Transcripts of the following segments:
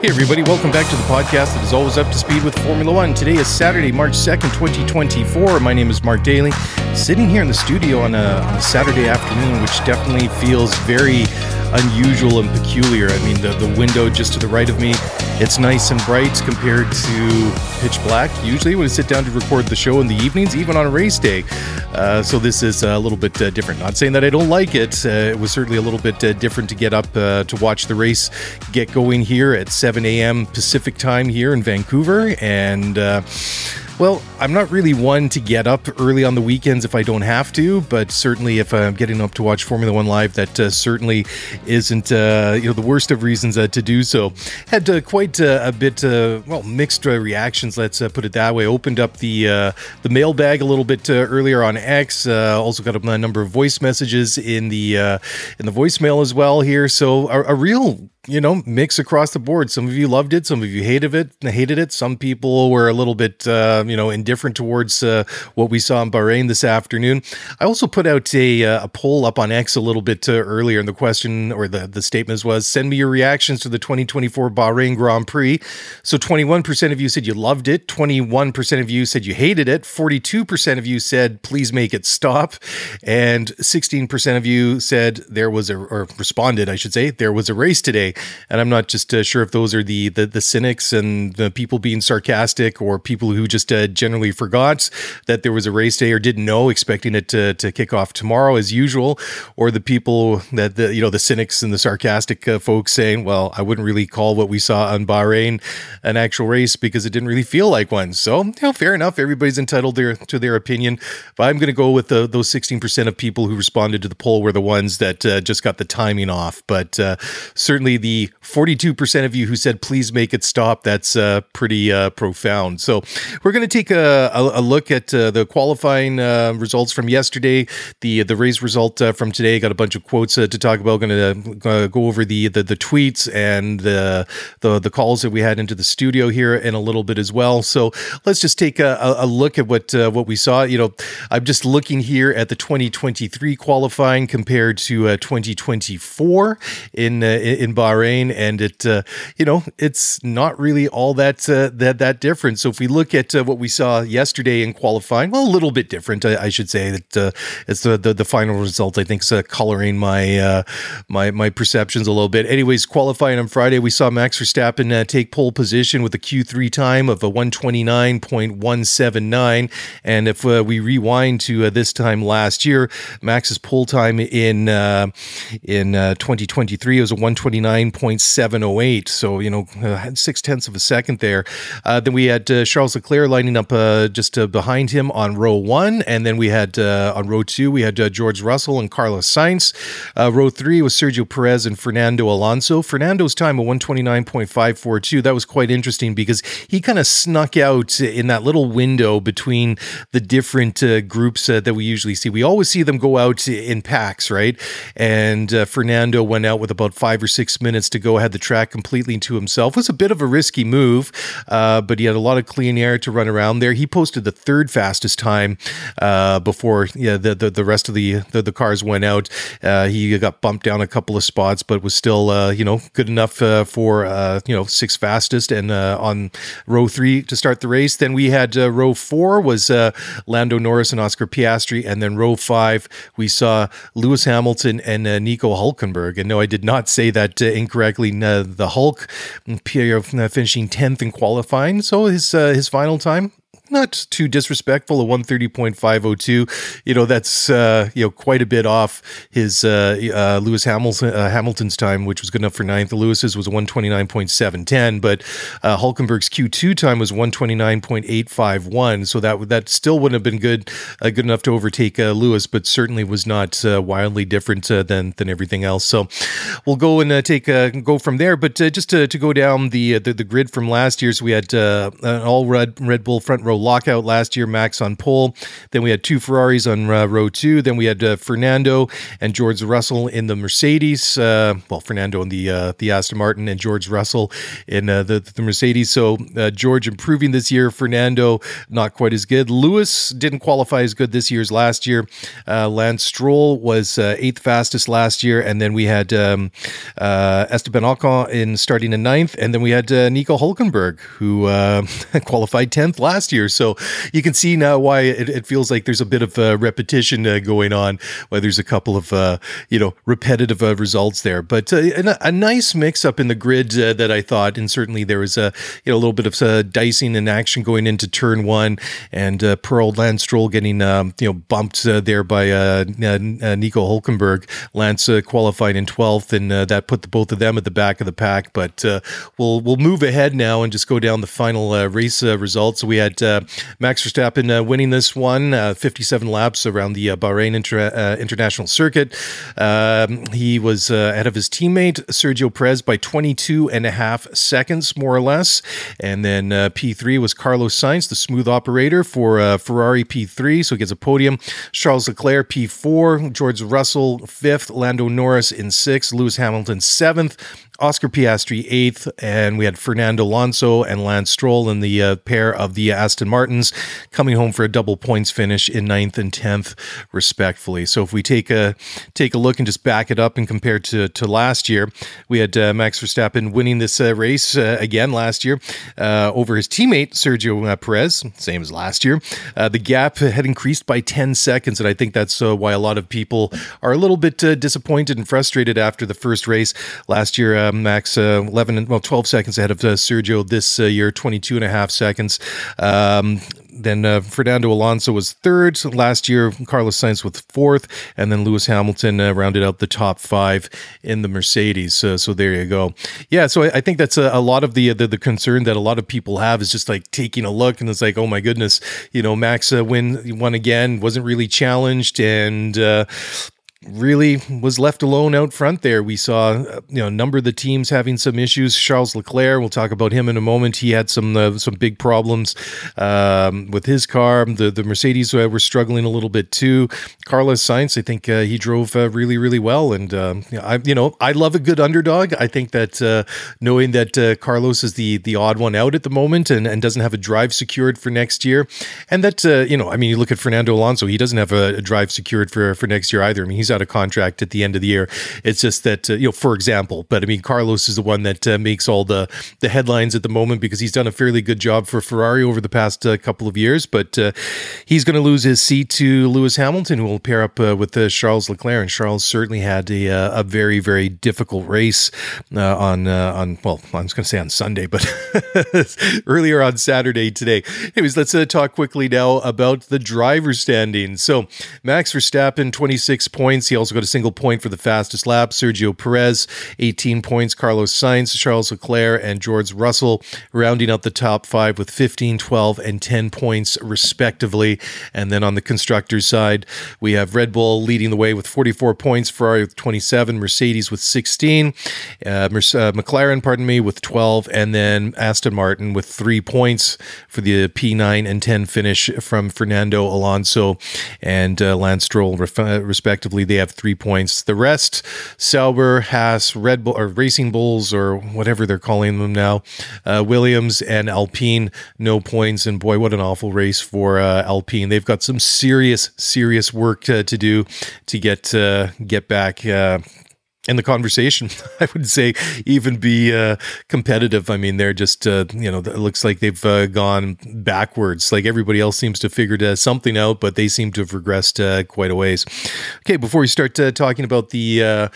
Hey, everybody, welcome back to the podcast that is always up to speed with Formula One. Today is Saturday, March 2nd, 2024. My name is Mark Daly, sitting here in the studio on a, on a Saturday afternoon, which definitely feels very unusual and peculiar. I mean, the, the window just to the right of me, it's nice and bright compared to pitch black. Usually, when I sit down to record the show in the evenings, even on a race day. Uh, so, this is a little bit uh, different. Not saying that I don't like it. Uh, it was certainly a little bit uh, different to get up uh, to watch the race get going here at 7 a.m. Pacific time here in Vancouver. And, uh, well, I'm not really one to get up early on the weekends if I don't have to, but certainly if I'm getting up to watch Formula One live, that uh, certainly isn't uh, you know the worst of reasons uh, to do so. Had uh, quite uh, a bit well mixed reactions. Let's put it that way. Opened up the the mailbag a little bit earlier on X. also got a number of voice messages in the in the voicemail as well here. So a, a real you know, mix across the board. Some of you loved it, some of you hated it. Hated it. Some people were a little bit, uh, you know, indifferent towards uh, what we saw in Bahrain this afternoon. I also put out a, uh, a poll up on X a little bit uh, earlier, and the question or the the statement was, "Send me your reactions to the 2024 Bahrain Grand Prix." So 21% of you said you loved it. 21% of you said you hated it. 42% of you said, "Please make it stop," and 16% of you said there was a or responded, I should say, there was a race today and I'm not just uh, sure if those are the, the, the cynics and the people being sarcastic or people who just uh, generally forgot that there was a race day or didn't know, expecting it to, to kick off tomorrow as usual, or the people that the you know the cynics and the sarcastic uh, folks saying, well, I wouldn't really call what we saw on Bahrain an actual race because it didn't really feel like one. So, you know, fair enough. Everybody's entitled their, to their opinion, but I'm going to go with the, those 16% of people who responded to the poll were the ones that uh, just got the timing off. But uh, certainly the the 42% of you who said, please make it stop, that's uh, pretty uh, profound. So we're going to take a, a, a, look at uh, the qualifying uh, results from yesterday, the the race result uh, from today. Got a bunch of quotes uh, to talk about. Going to go over the, the, the tweets and the, the the calls that we had into the studio here in a little bit as well. So let's just take a, a look at what what we saw. You know, I'm just looking here at the 2023 qualifying compared to 2024 in in Bahrain Bahrain, and it uh, you know it's not really all that uh, that that different. So if we look at uh, what we saw yesterday in qualifying, well, a little bit different, I, I should say that uh, it's the, the, the final result. I think is uh, coloring my uh, my my perceptions a little bit. Anyways, qualifying on Friday, we saw Max Verstappen take pole position with a Q3 time of a 129.179, and if we rewind to this time last year, Max's pole time in in 2023 was a 129. 9.708. So, you know, uh, six tenths of a second there. Uh, then we had uh, Charles Leclerc lining up uh, just uh, behind him on row one. And then we had uh, on row two, we had George Russell and Carlos Sainz. row three was Sergio Perez and Fernando Alonso. Fernando's time of 129.542. That was quite interesting because he kind of snuck out in that little window between the different groups that we usually see. We always see them go out in packs, right? And Fernando went out with about five or six minutes minutes to go, had the track completely to himself. It was a bit of a risky move, uh, but he had a lot of clean air to run around there. He posted the third fastest time uh, before yeah, the, the, the rest of the, the, the cars went out. Uh, he got bumped down a couple of spots, but was still uh, you know good enough uh, for you know six fastest. And on row three to start the race, then we had row four was Lando Norris and Oscar Piastri, and then row five we saw Lewis Hamilton and Nico Hulkenberg. And no, I did not say that incorrectly. Uh, the Hulk, Pierre uh, finishing tenth in qualifying. So his uh, his final time not too disrespectful. A one thirty point five oh two. You know that's uh, you know quite a bit off his uh, uh, Lewis Hamilton uh, Hamilton's time, which was good enough for ninth. Lewis's was one twenty nine point seven ten, but uh, Hulkenberg's Q two time was one twenty nine point eight five one. So that that still wouldn't have been good uh, good enough to overtake Lewis, but certainly was not wildly different than than everything else. So we'll go and take go from there. But just to, to go down the, the the grid from last year, so we had an all red Red Bull front row lockout last year, Max on pole. Then we had two Ferraris on uh, row two. Then we had uh, Fernando and George Russell in the Mercedes. Uh, well, Fernando in the uh, the Aston Martin and George Russell in uh, the the Mercedes. So George improving this year. Fernando not quite as good. Lewis didn't qualify as good this year as last year. Lance Stroll was eighth fastest last year, and then we had um, Esteban Ocon in starting in ninth, and then we had Nico Hulkenberg who qualified tenth last year. So you can see now why it, it feels like there's a bit of uh, repetition uh, going on. Why there's a couple of uh, you know repetitive uh, results there, but uh, a, a nice mix up in the grid uh, that I thought, and certainly there was a you know a little bit of dicing and action going into turn one, and Pearl Lance Stroll getting um, you know bumped there by Nico Hulkenberg. Lance qualified in twelfth, and that put the both of them at the back of the pack. But we'll we'll move ahead now and just go down the final race results. We had Max Verstappen uh, winning this one, uh, 57 laps around the uh, Bahrain Inter- uh, International Circuit. Um, he was uh, ahead of his teammate Sergio Perez by 22 and a half seconds, more or less. And then uh, P3 was Carlos Sainz, the smooth operator for uh, Ferrari P3, so he gets a podium. Charles Leclerc P4, George Russell fifth, Lando Norris in sixth, Lewis Hamilton seventh. Oscar Piastri eighth, and we had Fernando Alonso and Lance Stroll in the uh, pair of the Aston Martins coming home for a double points finish in ninth and tenth, respectfully. So if we take a take a look and just back it up and compare to to last year, we had uh, Max Verstappen winning this uh, race uh, again last year uh, over his teammate Sergio uh, Perez, same as last year. The gap had increased by ten seconds, and I think that's why a lot of people are a little bit disappointed and frustrated after the first race last year. Uh, Max uh, 11 and well 12 seconds ahead of uh, Sergio this uh, year, 22 and a half seconds. Um, then uh, Fernando Alonso was third last year. Carlos Sainz was fourth, and then Lewis Hamilton uh, rounded out the top five in the Mercedes. So, so there you go. Yeah, so I, I think that's a, a lot of the, the the concern that a lot of people have is just like taking a look and it's like, oh my goodness, you know, Max uh, win won again, wasn't really challenged, and uh, really was left alone out front there. We saw, uh, you know, a number of the teams having some issues. Charles Leclerc, we'll talk about him in a moment. He had some uh, some big problems um, with his car. The the Mercedes uh, were struggling a little bit too. Carlos Sainz, I think uh, he drove uh, really really well, and um, I you know I love a good underdog. I think that uh, knowing that Carlos is the the odd one out at the moment and, and doesn't have a drive secured for next year, and that you know I mean you look at Fernando Alonso, he doesn't have a, a drive secured for for next year either. I mean he's out of contract at the end of the year. It's just that uh, you know for example, but I mean Carlos is the one that uh, makes all the the headlines at the moment because he's done a fairly good job for Ferrari over the past uh, couple of years, but uh, he's going to lose his seat to Lewis Hamilton, who will pair up uh, with uh, Charles Leclerc. And Charles certainly had a, a very, very difficult race on on well, I was going to say on Sunday, but earlier on Saturday today. Anyways, let's talk quickly now about the driver standings. So Max Verstappen, 26 points. He also got a single point for the fastest lap. Sergio Perez, 18 points. Carlos Sainz, Charles Leclerc, and George Russell rounding out the top five with 15, 12, and 10 points respectively. And then on the constructors side, we have Red Bull leading the way with 44 points, Ferrari with 27, Mercedes with 16, uh, uh, McLaren, pardon me, with 12, and then Aston Martin with three points for the P9 and 10 finish from Fernando Alonso and uh, Lance Stroll, ref- respectively. They have three points. The rest, Sauber, Haas, Red Bull, or Racing Bulls, or whatever they're calling them now, uh, Williams and Alpine, no points. And boy, what an awful race for uh, Alpine. They've got some serious, serious work to, to do to get uh, get back. In the conversation, I would say even be uh, competitive. I mean, they're just, uh, you know, it looks like they've uh, gone backwards. Like everybody else seems to have figured uh, something out, but they seem to have regressed uh, quite a ways. Okay, before we start uh, talking about the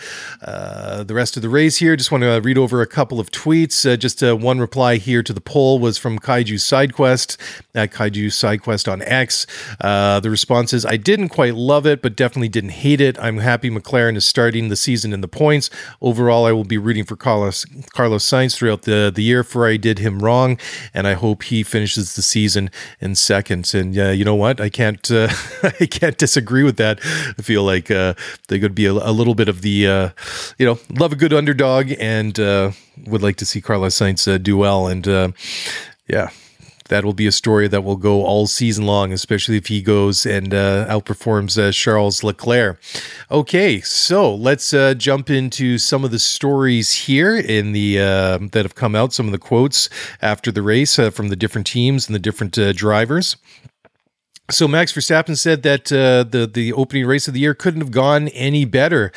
the rest of the race here, just want to read over a couple of tweets. just one reply here to the poll was from Kaiju SideQuest at Kaiju SideQuest on X. the response is, I didn't quite love it, but definitely didn't hate it. I'm happy McLaren is starting the season in the points. Overall, I will be rooting for Carlos Carlos Sainz throughout the, the year. for I did him wrong, and I hope he finishes the season in second. And uh, you know what? I can't uh, I can't disagree with that. I feel like uh, they could be a, a, little bit of the uh, you know love a good underdog and uh, would like to see Carlos Sainz uh, do well. And yeah, that will be a story that will go all season long, especially if he goes and uh, outperforms uh, Charles Leclerc. Okay, so let's uh, jump into some of the stories here in the uh, that have come out. Some of the quotes after the race uh, from the different teams and the different uh, drivers. So Max Verstappen said that uh, the the opening race of the year couldn't have gone any better,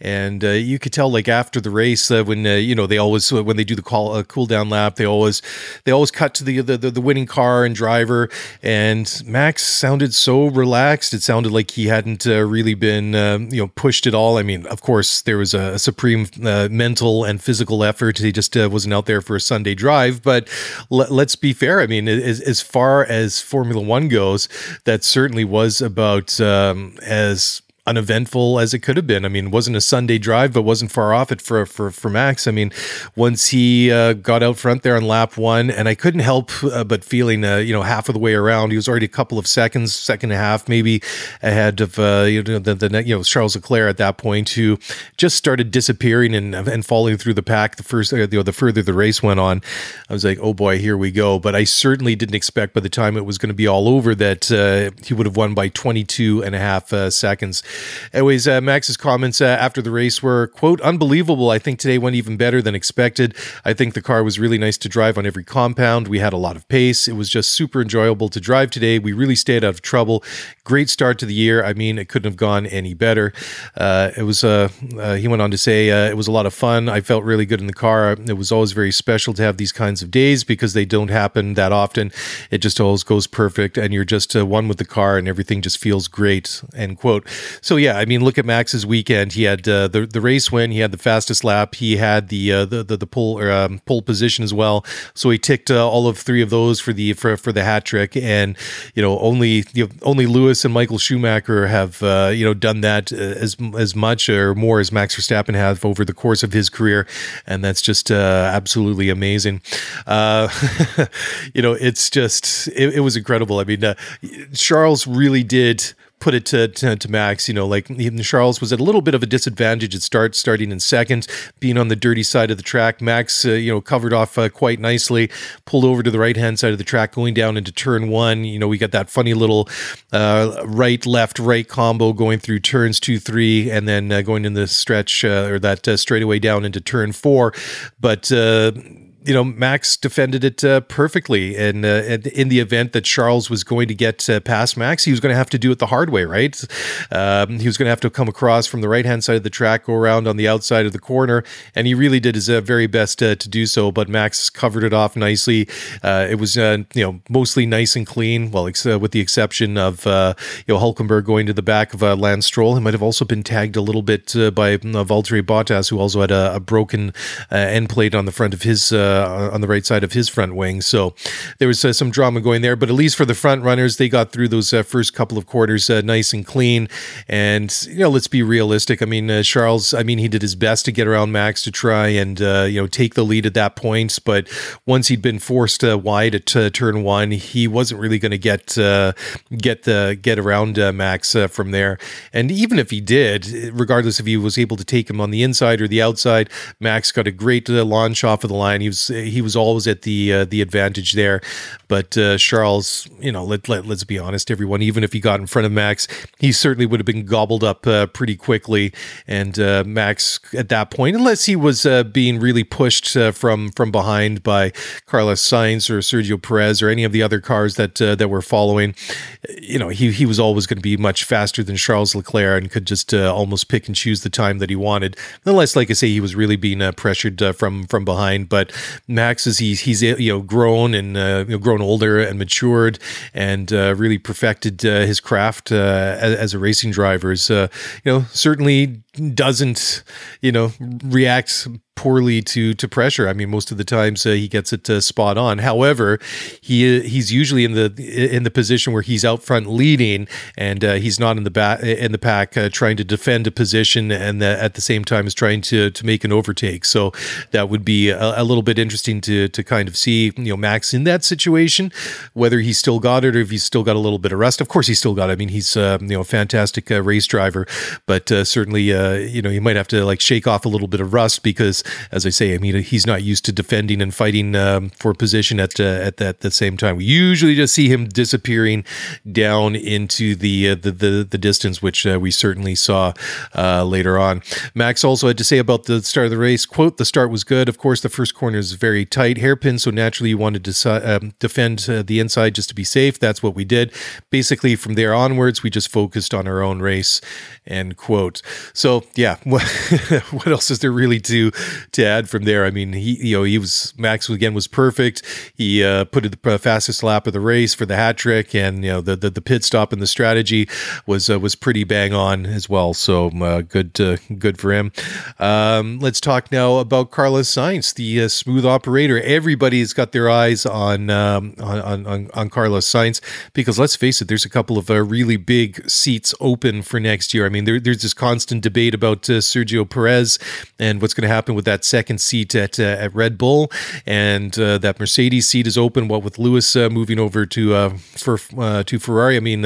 and uh, you could tell like after the race uh, when uh, you know they always uh, when they do the call uh, cool down lap they always they always cut to the, the the winning car and driver, and Max sounded so relaxed. It sounded like he hadn't really been you know pushed at all. I mean, of course there was a, a supreme mental and physical effort. He just wasn't out there for a Sunday drive, but l- let's be fair. I mean, as, as far as Formula One goes that certainly was about um, as uneventful as it could have been. I mean, it wasn't a Sunday drive, but wasn't far off it for for for Max. I mean, once he uh, got out front there on lap one, and I couldn't help uh, but feeling, uh, you know, half of the way around, he was already a couple of seconds, second and a half, maybe ahead of uh, you know the, the you know Charles Leclerc at that point, who just started disappearing and and falling through the pack. The first, uh, you know, the further the race went on, I was like, oh boy, here we go. But I certainly didn't expect by the time it was going to be all over that uh, he would have won by 22 and a half seconds. Anyways, uh, Max's comments uh, after the race were, quote, unbelievable. I think today went even better than expected. I think the car was really nice to drive on every compound. We had a lot of pace. It was just super enjoyable to drive today. We really stayed out of trouble. Great start to the year. I mean, it couldn't have gone any better. Uh, it was, uh, uh, he went on to say, uh, it was a lot of fun. I felt really good in the car. It was always very special to have these kinds of days because they don't happen that often. It just always goes perfect and you're just one with the car and everything just feels great, end quote. So, yeah, I mean, look at Max's weekend. He had uh, the the race win. He had the fastest lap. He had the uh, the, the the pole or um, pole position as well. So he ticked uh, all of three of those for the for, for the hat trick. And you know, only you know, only Lewis and Michael Schumacher have uh, you know done that uh, as as much or more as Max Verstappen have over the course of his career, and that's just uh, absolutely amazing. you know, it's just it, it was incredible. I mean, Charles really did put it to, to, to, Max, you know, like Charles was at a little bit of a disadvantage at start, starting in second, being on the dirty side of the track. Max, uh, you know, covered off uh, quite nicely, pulled over to the right hand side of the track, going down into turn one. You know, we got that funny little uh, right, left, right combo going through turns two, three, and then uh, going in the stretch uh, or that uh, straightaway down into turn four. But, you know, Max defended it uh, perfectly. And uh, in the event that Charles was going to get uh, past Max, he was going to have to do it the hard way, right? Um, he was going to have to come across from the right hand side of the track, go around on the outside of the corner. And he really did his uh, very best uh, to do so. But Max covered it off nicely. Uh, it was, you know, mostly nice and clean. Well, ex- with the exception of, you know, Hulkenberg going to the back of Lance Stroll. He might have also been tagged a little bit by Valtteri Bottas, who also had a, a broken end plate on the front of his. Uh, Uh, on the right side of his front wing. So there was uh, some drama going there, but at least for the front runners, they got through those uh, first couple of quarters uh, nice and clean. And you know, let's be realistic. I mean, uh, Charles, I mean, he did his best to get around Max to try and you know take the lead at that point, but once he'd been forced wide at turn one, he wasn't really going to get get the get around Max from there. And even if he did, regardless if he was able to take him on the inside or the outside, Max got a great launch off of the line. He was was he was always at the uh, the advantage there. But uh, Charles, you know, let, let let's be honest, everyone. Even if he got in front of Max, he certainly would have been gobbled up uh, pretty quickly. And uh, Max at that point, unless he was uh, being really pushed from from behind by Carlos Sainz or Sergio Perez or any of the other cars that that were following, you know, he he was always going to be much faster than Charles Leclerc and could just almost pick and choose the time that he wanted. Unless, like I say, he was really being pressured from from behind. But Max is he's he's you know grown and you know, grown older and matured and uh, really perfected uh, his craft uh, as, as, a racing driver. Is you know certainly doesn't you know react poorly to to pressure. I mean, most of the times uh, he gets it uh, spot on. However, he he's usually in the in the position where he's out front leading, and uh, he's not in the back in the pack uh, trying to defend a position, and at the same time is trying to to make an overtake. So that would be a, a, little bit interesting to to kind of see you know Max in that situation, whether he's still got it or if he's still got a little bit of rust. Of course, he's still got. It. I mean, he's uh, you know a fantastic uh, race driver, but certainly you know he might have to like shake off a little bit of rust because as I say, I mean, he's not used to defending and fighting um, for position at uh, at that the same time. We usually just see him disappearing down into the uh, the, the, the distance, which uh, we certainly saw uh, later on. Max also had to say about the start of the race. "Quote: The start was good. Of course, the first corner is very tight, hairpin, so naturally you wanted to um, defend uh, the inside just to be safe. That's what we did. Basically, from there onwards, we just focused on our own race." End quote. So yeah, what, what else is there really to to add from there? I mean, he you know he was Max again was perfect. He uh, put the fastest lap of the race for the hat trick, and you know the the, the pit stop and the strategy was uh, was pretty bang on as well. So uh, good uh, good for him. Um, let's talk now about Carlos Sainz, the uh, smooth operator. Everybody's got their eyes on, um, on, on on Carlos Sainz because let's face it, there's a couple of uh, really big seats open for next year. I mean mean, there, there's this constant debate about uh, Sergio Perez and what's going to happen with that second seat at uh, at Red Bull, and uh, that Mercedes seat is open. What with Lewis uh, moving over to uh, for to Ferrari? I mean,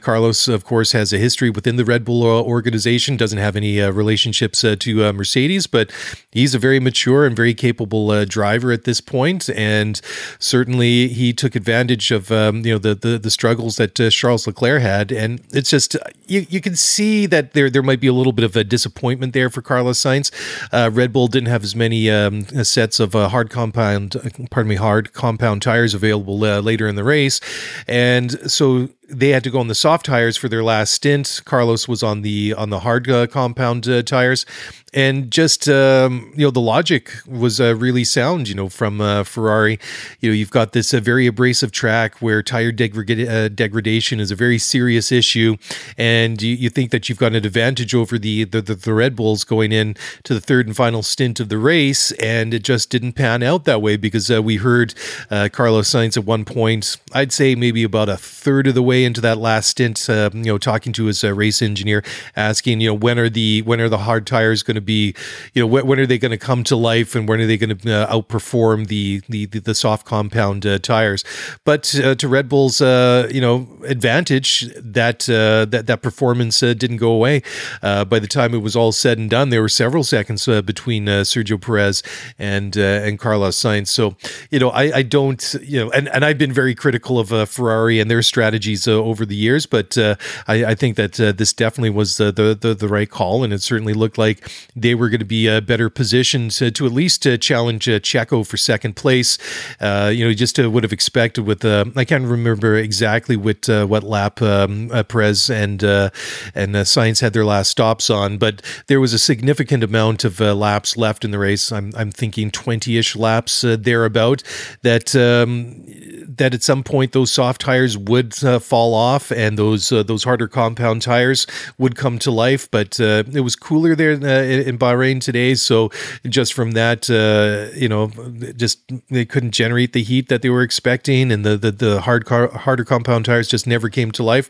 Carlos, of course, has a history within the Red Bull organization. Doesn't have any relationships to Mercedes, but he's a very mature and very capable driver at this point. point, and certainly he took advantage of um, you know the, the, the struggles that Charles Leclerc had, and it's just you you can see that there there might be a little bit of a disappointment there for Carlos Sainz. Uh, Red Bull didn't have as many um, sets of uh, hard compound, pardon me, hard compound tires available uh, later in the race, and so they had to go on the soft tires for their last stint. Carlos was on the on the hard uh, compound uh, tires, and just um, you know the logic was uh, really sound. You know from uh, Ferrari, you know you've got this uh, very abrasive track where tire degrad- uh, degradation is a very serious issue, and you, you, think that you've got an advantage over the, the the, the Red Bulls going in to the third and final stint of the race, and it just didn't pan out that way because we heard Carlos Sainz at one point, I'd say maybe about a third of the way into that last stint, uh, you know, talking to his uh, race engineer, asking, you know, when are the when are the hard tires going to be, you know, when, when are they going to come to life, and when are they going to uh, outperform the, the the, soft compound uh, tires? But uh, to Red Bull's, you know, advantage, that that that performance didn't go away. by the time it was all said and done, there were several seconds between Sergio Perez and and Carlos Sainz. So, you know, I, I don't, you know, and, and I've been very critical of Ferrari and their strategies Uh, over the years, but uh, I, I, think that uh, this definitely was uh, the, the, the right call, and it certainly looked like they were going to be uh, better positioned to, to at least challenge Checo for second place. you know, just would have expected with I can't remember exactly what what lap um, Perez and and Sainz had their last stops on, but there was a significant amount of laps left in the race. I'm I'm thinking twenty ish laps thereabout. That um, that at some point those soft tires would uh, fall off and those uh, those harder compound tires would come to life. But uh, it was cooler there uh, in Bahrain today, so just from that, uh, you know, just they couldn't generate the heat that they were expecting, and the the, the hard car, harder compound tires just never came to life.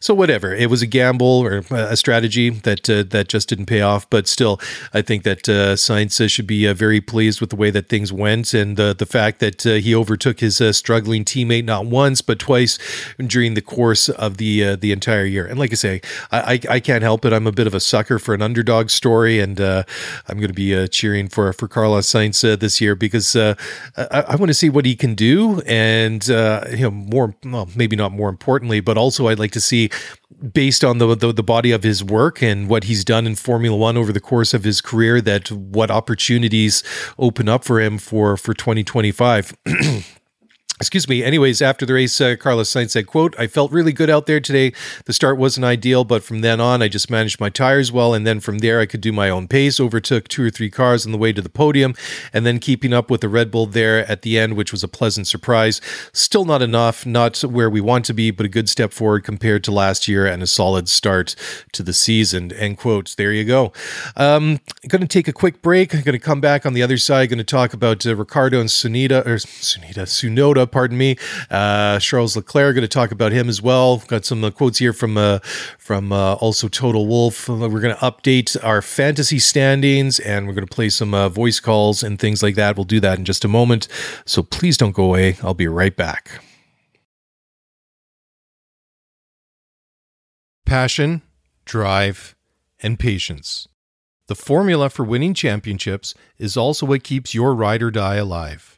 So whatever, it was a gamble or a strategy that uh, that just didn't pay off. But still, I think that Sainz should be very pleased with the way that things went and the the fact that he overtook his struggling teammate not once but twice during the course of the uh, the entire year. And like I say, I, I, I can't help it. I'm a bit of a sucker for an underdog story, and uh, I'm going to be uh, cheering for for Carlos Sainz uh, this year because uh, I, I want to see what he can do, and you know more well maybe not more importantly, but also I'd like to see based on the, the, the body of his work and what he's done in Formula One over the course of his career, that what opportunities open up for him for for 2025. Excuse me. Anyways, after the race, uh, Carlos Sainz said, "quote I felt really good out there today. The start wasn't ideal, but from then on, I just managed my tires well, and then from there, I could do my own pace. Overtook two or three cars on the way to the podium, and then keeping up with the Red Bull there at the end, which was a pleasant surprise. Still not enough, not where we want to be, but a good step forward compared to last year and a solid start to the season." End quote. There you go. Um, I'm going to take a quick break. I'm going to come back on the other side. Going to talk about uh, Ricciardo and Sunita or Sunita Tsunoda pardon me. Uh, Charles Leclerc, going to talk about him as well. Got some uh, quotes here from uh, from also Toto Wolff. We're going to update our fantasy standings and we're going to play some voice calls and things like that. We'll do that in just a moment. So please don't go away. I'll be right back. Passion, drive, and patience. The formula for winning championships is also what keeps your ride or die alive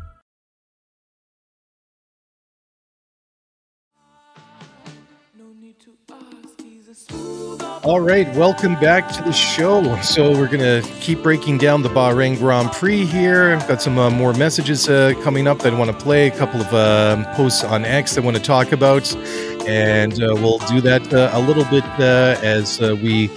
All right, welcome back to the show. So we're gonna keep breaking down the Bahrain Grand Prix here. I've got some uh, more messages uh, coming up that I want to play. A couple of uh, posts on X that I want to talk about, and uh, we'll do that uh, a little bit uh, as we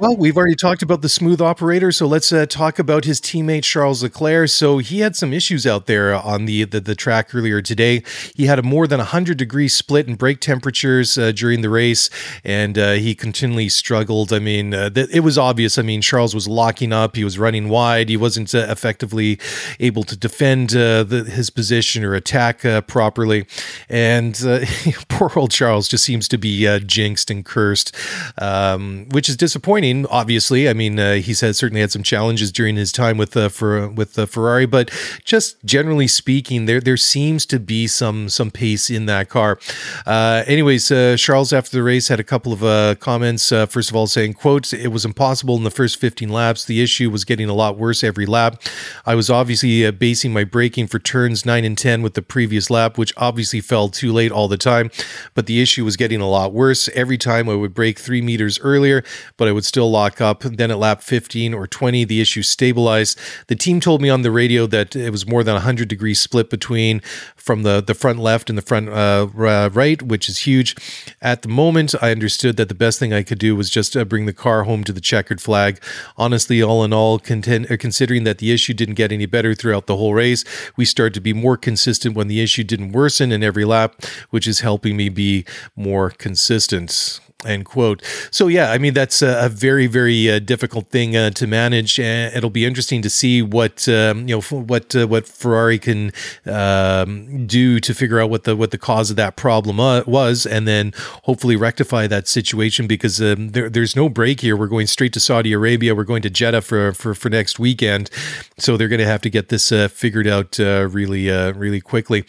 well, we've already talked about the smooth operator, so let's uh, talk about his teammate Charles Leclerc. So he had some issues out there on the the, the track earlier today. He had a more than 100 degree split in brake temperatures uh, during the race, and uh, he continually struggled. I mean, uh, th- it was obvious. I mean, Charles was locking up. He was running wide. He wasn't uh, effectively able to defend uh, the, his position or attack properly. And poor old Charles just seems to be jinxed and cursed, um, which is disappointing Obviously, I mean, uh, he's had certainly had some challenges during his time with uh, for with uh, Ferrari, but just generally speaking, there there seems to be some some pace in that car. Uh, anyways, uh, Charles after the race had a couple of uh, comments. Uh, first of all, saying, "quote It was impossible in the first 15 laps. The issue was getting a lot worse every lap. I was obviously basing my braking for turns nine and 10 with the previous lap, which obviously fell too late all the time. But the issue was getting a lot worse every time. I would brake three meters earlier, but I would still lock up. Then at lap 15 or 20, the issue stabilized. The team told me on the radio that it was more than 100 degrees split between from the, the front left and the front uh, right, which is huge. At the moment, I understood that the best thing I could do was just uh, bring the car home to the checkered flag. Honestly, all in all, content, uh, considering that the issue didn't get any better throughout the whole race, we started to be more consistent when the issue didn't worsen in every lap, which is helping me be more consistent. End quote. So yeah, I mean that's a, a very very uh, difficult thing uh, to manage, and it'll be interesting to see what um, you know what uh, what Ferrari can um, do to figure out what the what the cause of that problem uh, was, and then hopefully rectify that situation because um, there, there's no break here. We're going straight to Saudi Arabia. We're going to Jeddah for for, for next weekend, so they're going to have to get this uh, figured out uh, really really quickly.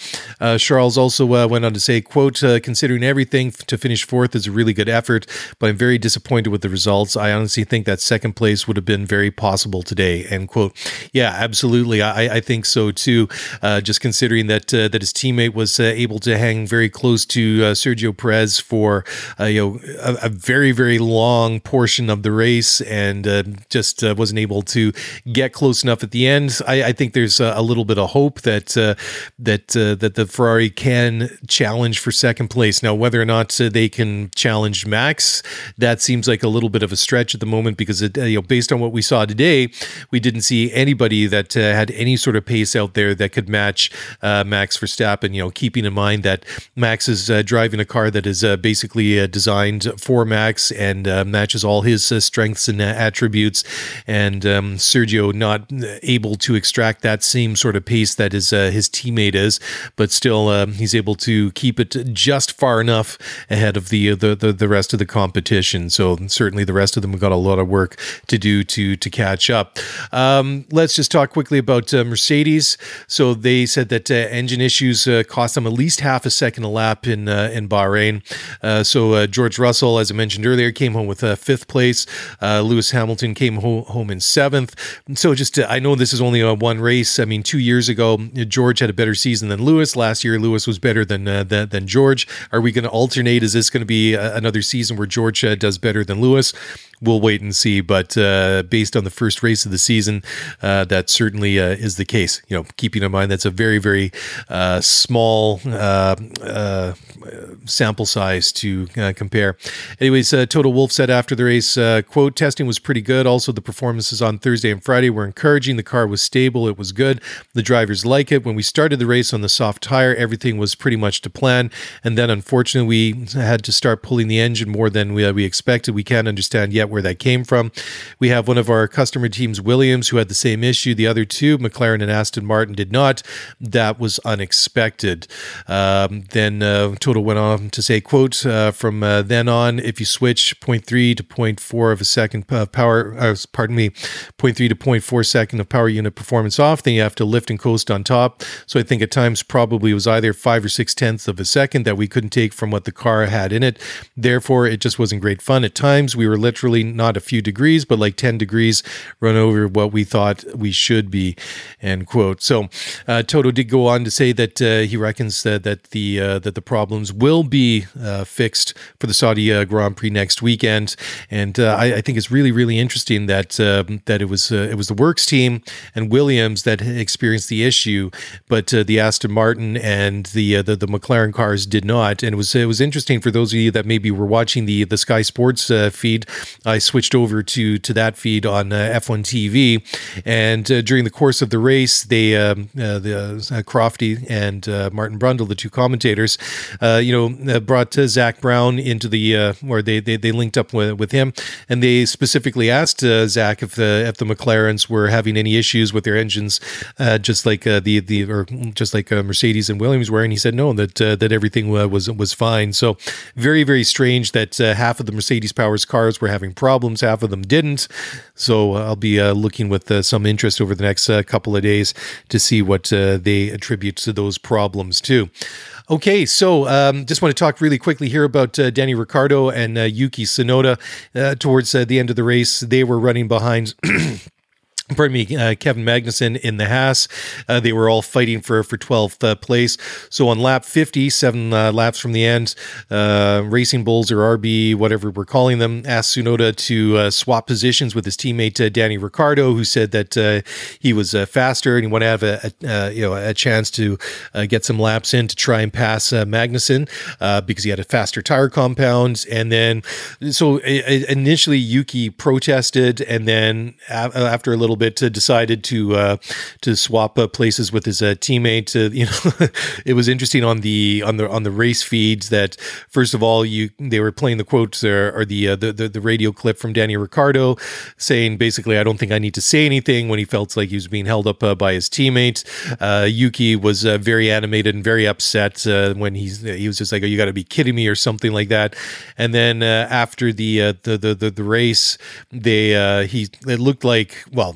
Charles also went on to say, "quote Considering everything, to finish fourth is a really good effort." Effort, but I'm very disappointed with the results. I honestly think that second place would have been very possible today. End quote. Yeah, absolutely. I, I think so too. Uh, just considering that uh, that his teammate was uh, able to hang very close to uh, Sergio Perez for uh, you know a, a, very very long portion of the race and uh, just wasn't able to get close enough at the end. I, I think there's a, a, little bit of hope that that that the Ferrari can challenge for second place. Now, whether or not they can challenge Max. That seems like a little bit of a stretch at the moment because it, you know, based on what we saw today, we didn't see anybody that uh, had any sort of pace out there that could match uh, Max Verstappen. You know, keeping in mind that Max is uh, driving a car that is uh, basically uh, designed for Max and uh, matches all his strengths and attributes, and um, Sergio not able to extract that same sort of pace that his his teammate is, but still he's able to keep it just far enough ahead of the the the, the rest of the competition. So certainly the rest of them have got a lot of work to do to to catch up. Um, let's just talk quickly about uh, Mercedes. So they said that uh, engine issues uh, cost them at least half a second a lap in uh, in Bahrain. Uh, so uh, George Russell, as I mentioned earlier, came home with fifth place. Lewis Hamilton came ho- home in seventh. And So just I know this is only a one race. I mean, two years ago George had a better season than Lewis. Last year Lewis was better than than, than George. Are we going to alternate? Is this going to be another season? where George uh, does better than Lewis. We'll wait and see. But uh, based on the first race of the season, uh, that certainly uh, is the case. You know, keeping in mind that's a very, very uh, small uh, sample size to compare. Anyways, Toto Wolff said after the race, "quote Testing was pretty good. Also, the performances on Thursday and Friday were encouraging. The car was stable. It was good. The drivers like it. When we started the race on the soft tire, everything was pretty much to plan. And then, unfortunately, we had to start pulling the engine more than we, we expected. We can't understand yet." Where that came from. We have one of our customer teams, Williams, who had the same issue. The other two, McLaren and Aston Martin, did not. That was unexpected. Um, then uh, Toto went on to say, quote, uh, from uh, then on, if you switch 0.3 to 0.4 of a second of power, uh, pardon me, 0.3 to 0.4 second of power unit performance off, then you have to lift and coast on top. So I think at times probably it was either five or six tenths of a second that we couldn't take from what the car had in it. Therefore, it just wasn't great fun. At times, we were literally not a few degrees, but like 10 degrees run over what we thought we should be, end quote. So uh, Toto did go on to say that uh, he reckons that, that the uh, that the problems will be uh, fixed for the Saudi uh, Grand Prix next weekend, and uh, I, I, think it's really really interesting that um, that it was it was the Works team and Williams that experienced the issue, but the Aston Martin and the, the, the McLaren cars did not, and it was it was interesting for those of you that maybe were watching the the Sky Sports feed. I switched over to to that feed on uh, F1 TV, and uh, during the course of the race, they um, uh, the uh, Crofty and uh, Martin Brundle, the two commentators, you know, brought Zak Brown into the where they, they they linked up with, with him, and they specifically asked Zach if the if the McLarens were having any issues with their engines, just like the the or just like Mercedes and Williams were, and he said no, that that everything was was fine. So very very strange that half of the Mercedes Powers cars were having problems, half of them didn't. So uh, I'll be uh, looking with uh, some interest over the next couple of days to see what they attribute to those problems too. Okay, so um, just want to talk really quickly here about uh, Danny Ricciardo and uh, Yuki Tsunoda. Uh, towards the end of the race, they were running behind pardon me, uh, Kevin Magnussen in the Haas. Uh, they were all fighting for for 12th uh, place. So on lap 50, seven uh, laps from the end, uh, Racing Bulls or RB, whatever we're calling them, asked Tsunoda to uh, swap positions with his teammate Danny Ricciardo, who said that he was faster and he wanted to have a, a you know a chance to get some laps in to try and pass Magnussen because he had a faster tire compound. And then, so initially Yuki protested, and then after a little little bit, uh, decided to uh, to swap uh, places with his uh, teammate. Uh, you know, it was interesting on the on the on the race feeds that first of all, you they were playing the quotes or, the, uh, the, the the radio clip from Danny Ricciardo saying basically, "I don't think I need to say anything" when he felt like he was being held up by his teammate. Yuki was very animated and very upset when he's he was just like, "Oh, you got to be kidding me" or something like that. And then after the, the, the the the race, they he it looked like well,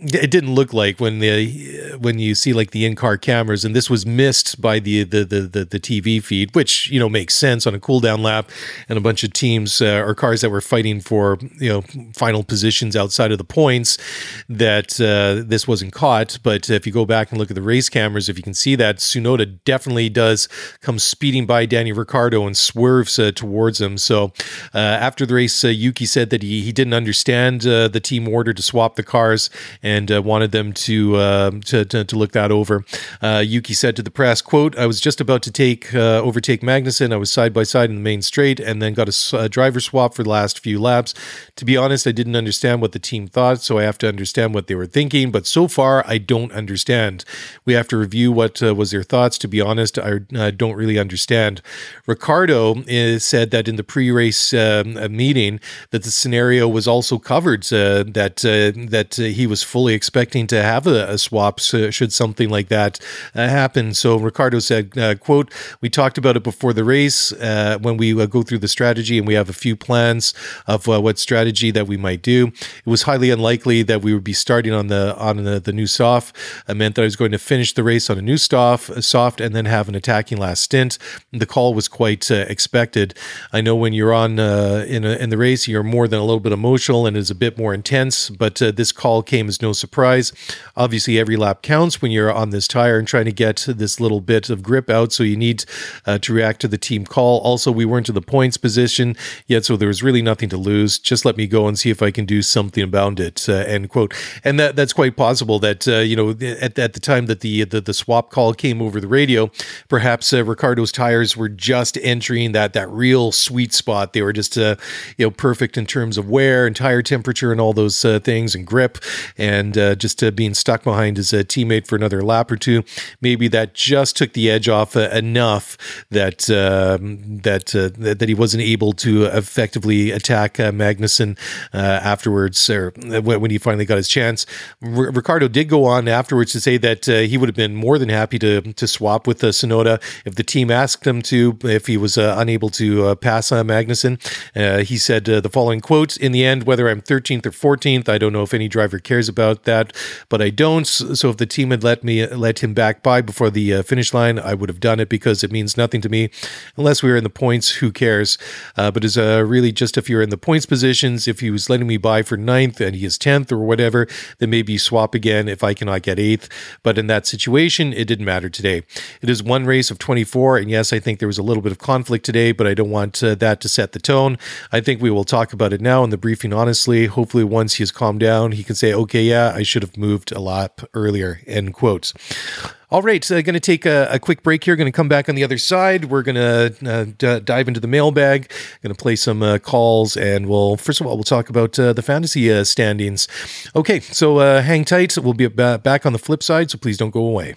it didn't look like when the when you see like the in-car cameras and this was missed by the the the the, the TV feed which you know makes sense on a cool down lap and a bunch of teams uh, or cars that were fighting for you know final positions outside of the points that uh, this wasn't caught. But if you go back and look at the race cameras if you can see that Tsunoda definitely does come speeding by Danny Ricciardo and swerves uh, towards him. So uh, after the race uh, Yuki said that he he didn't understand uh, the team order to swap the cars uh, wanted them to, uh, to, to to look that over. Uh, Yuki said to the press, "quote I was just about to take uh, overtake Magnussen. I was side by side in the main straight, and then got a driver swap for the last few laps. To be honest, I didn't understand what the team thought, so I have to understand what they were thinking. But so far, I don't understand. We have to review what uh, was their thoughts. To be honest, I don't really understand." Ricciardo is, said that in the pre-race um, meeting that the scenario was also covered that that he was fully expecting to have a, a swap should something like that uh, happen. So Ricciardo said, uh, "quote We talked about it before the race uh, when we uh, go through the strategy, and we have a few plans of uh, what strategy that we might do. It was highly unlikely that we would be starting on the on the, the new soft. It meant that I was going to finish the race on a new soft, soft, and then have an attacking last stint. The call was quite uh, expected. I know when you're on uh, in a, in the race, you're more than a little bit emotional and is a bit more intense. But uh, this call came as no surprise. Obviously, every lap counts when you're on this tire and trying to get this little bit of grip out. So you need uh, to react to the team call. Also, we weren't in the points position yet, so there was really nothing to lose. Just let me go and see if I can do something about it. Uh, end quote. And that that's quite possible that uh, you know at, at the time that the, the the swap call came over the radio, perhaps uh, Ricciardo's tires were just entering that that real sweet spot. They were just uh, you know perfect in terms of wear and tire temperature and all those uh, things and grip, and uh, just uh, being stuck behind his uh, teammate for another lap or two. Maybe that just took the edge off uh, enough that um, that, uh, that that he wasn't able to effectively attack uh, Magnussen afterwards, or when he finally got his chance. R- Ricciardo did go on afterwards to say that he would have been more than happy to to swap with uh, Tsunoda if the team asked him to. If he was unable to pass uh, Magnussen, he said the following quotes: "In the end, whether I'm 13th or 14th, I don't know if any driver cares about that, but I don't. So if the team had let me let him back by before the uh, finish line, I would have done it because it means nothing to me. Unless we were in the points, who cares? Uh, but it's uh, really just if you're in the points positions. If he was letting me by for ninth and he is 10th or whatever, then maybe swap again if I cannot get eighth. But in that situation, it didn't matter today. It is one race of 24, and yes, I think there was a little bit of conflict today, but I don't want uh, that to set the tone. I think we will talk about it now in the briefing. Honestly, hopefully, once he has calmed down, he can say, "Okay, yeah, I should have moved a lot earlier." End quotes. All right, so going to take a, a quick break here. Going to come back on the other side. We're going to uh, d- dive into the mailbag. Going to play some uh, calls, and we'll first of all we'll talk about uh, the fantasy uh, standings. Okay, so uh, hang tight. We'll be ba- back on the flip side, so please don't go away.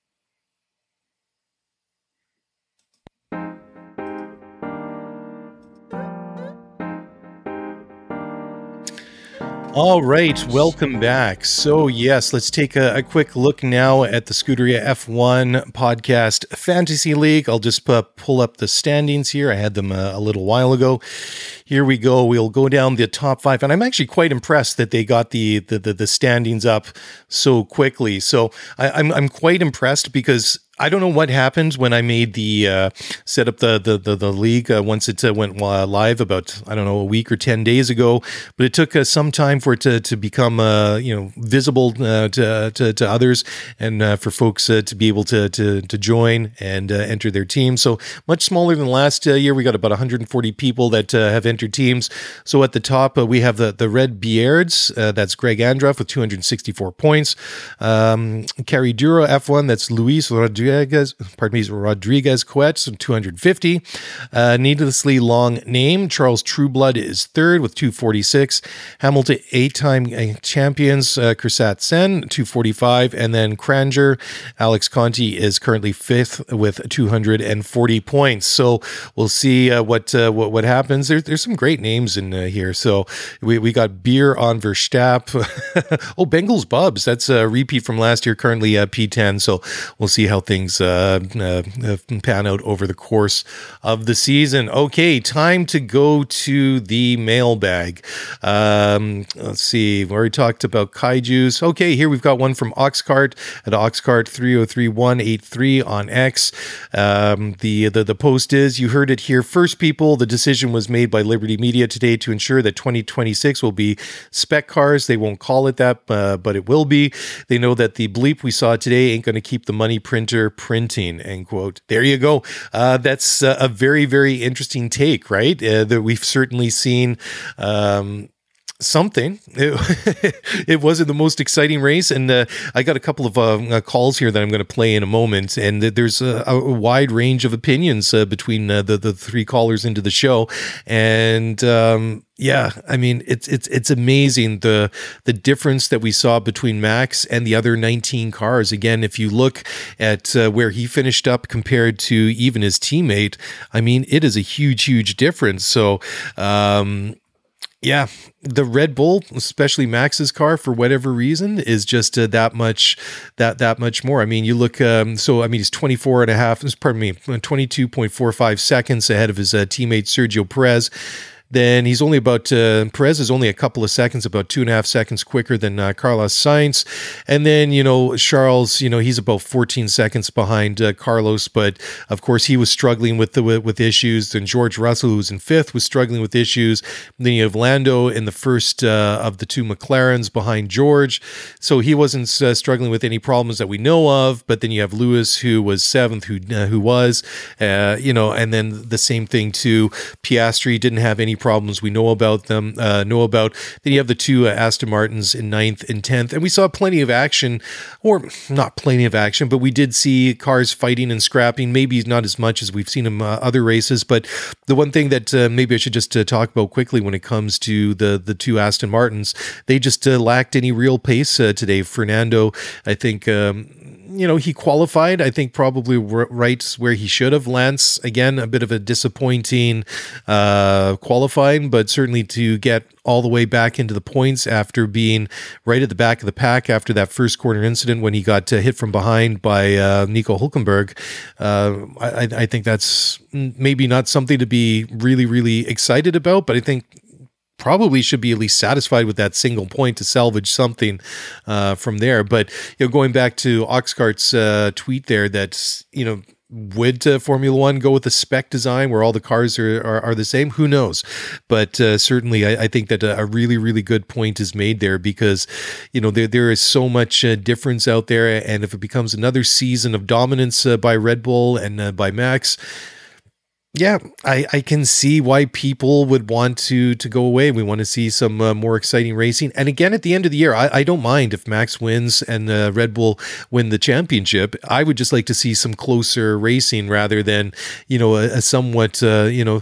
All right, welcome back. So, yes, let's take a, a, quick look now at the Scuderia F1 podcast fantasy league. I'll just uh, pull up the standings here. I had them uh, a little while ago. Here we go. We'll go down the top five, and I'm actually quite impressed that they got the the, the, the standings up so quickly. So I, I'm I'm quite impressed because I don't know what happened when I made the uh, set up the the the, the league uh, once it uh, went uh, live about I don't know a week or ten days ago, but it took uh, some time for it to to become uh, you know visible to, to, to others and for folks to be able to to to join and enter their team. So much smaller than last year. We got about 140 people that have entered teams. So at the top we have the the Red Beards. that's Greg Andruff with 264 points. Um, Cariduro F1. That's Luis Rodriguez. Rodriguez, pardon me, Rodriguez Coet, 250. Uh, needlessly long name. Charles Trueblood is third with 246. Hamilton, eight time uh, champions, uh, Kursat Sen, 245. And then Cranger, Alex Conti is currently fifth with 240 points. So we'll see uh, what, uh, what what happens. There, there's some great names in uh, here. So we, we got Beer on Verstapp. oh, Bengals Bubs. That's a repeat from last year, currently P10. So we'll see how things things uh, uh, pan out over the course of the season. Okay, time to go to the mailbag. Um, let's see, we already talked about kaijus. Okay, here we've got one from Oxcart at Oxcart303183 on X. Um, the, the, the post is You heard it here first, people. The decision was made by Liberty Media today to ensure that 2026 will be spec cars. They won't call it that, uh, but it will be. They know that the bleep we saw today ain't going to keep the money printer printing, end quote. There you go. Uh, that's uh, a very, very interesting take, right? Uh, that we've certainly seen. Um, something. It, it, wasn't the most exciting race, and uh, I got a couple of uh, uh calls here that I'm going to play in a moment. And there's a, a wide range of opinions uh, between uh, the the three callers into the show, and um, yeah, I mean it's it's it's amazing the the difference that we saw between Max and the other 19 cars. Again, if you look at uh, where he finished up compared to even his teammate, I mean it is a huge huge difference. So, um, yeah, the Red Bull, especially Max's car, for whatever reason, is just uh, that much that that much more. I mean, you look. Um, so I mean, he's 24 and a half. Pardon me, 22.45 seconds ahead of his uh, teammate Sergio Perez then he's only about uh, Perez is only a couple of seconds, about two and a half seconds quicker than uh, Carlos Sainz, and then you know Charles, you know he's about 14 seconds behind uh, Carlos, but of course he was struggling with the with, issues. And George Russell, who's in fifth, was struggling with issues. Then you have Lando in the first uh, of the two McLarens behind George, so he wasn't uh, struggling with any problems that we know of. But then you have Lewis, who was seventh, who uh, who was, you know, and then the same thing too. Piastri didn't have any problems we know about them, uh, know about. Then you have the two uh, Aston Martins in ninth and 10th. And we saw plenty of action, or not plenty of action, but we did see cars fighting and scrapping, maybe not as much as we've seen in uh, other races. But the one thing that uh, maybe I should just uh, talk about quickly when it comes to the, the two Aston Martins, they just uh, lacked any real pace today. Fernando, I think. Um, you know, he qualified, I think, probably right where he should have. Lance, again, a bit of a disappointing uh, qualifying, but certainly to get all the way back into the points after being right at the back of the pack after that first corner incident when he got uh, hit from behind by uh, Nico Hulkenberg. Uh, I, I think that's maybe not something to be really, really excited about, but I think probably should be at least satisfied with that single point to salvage something uh, from there. But you know, going back to Oxcart's uh, tweet there, that you know would uh, Formula One go with a spec design where all the cars are, are, are the same? Who knows? But uh, certainly, I, I, think that a, really, really good point is made there because, you know, there, there is so much uh, difference out there. And if it becomes another season of dominance uh, by Red Bull and uh, by Max, yeah, I, I can see why people would want to to go away. We want to see some uh, more exciting racing. And again, at the end of the year, I, I don't mind if Max wins and uh, Red Bull win the championship. I would just like to see some closer racing rather than you know a, a somewhat uh, you know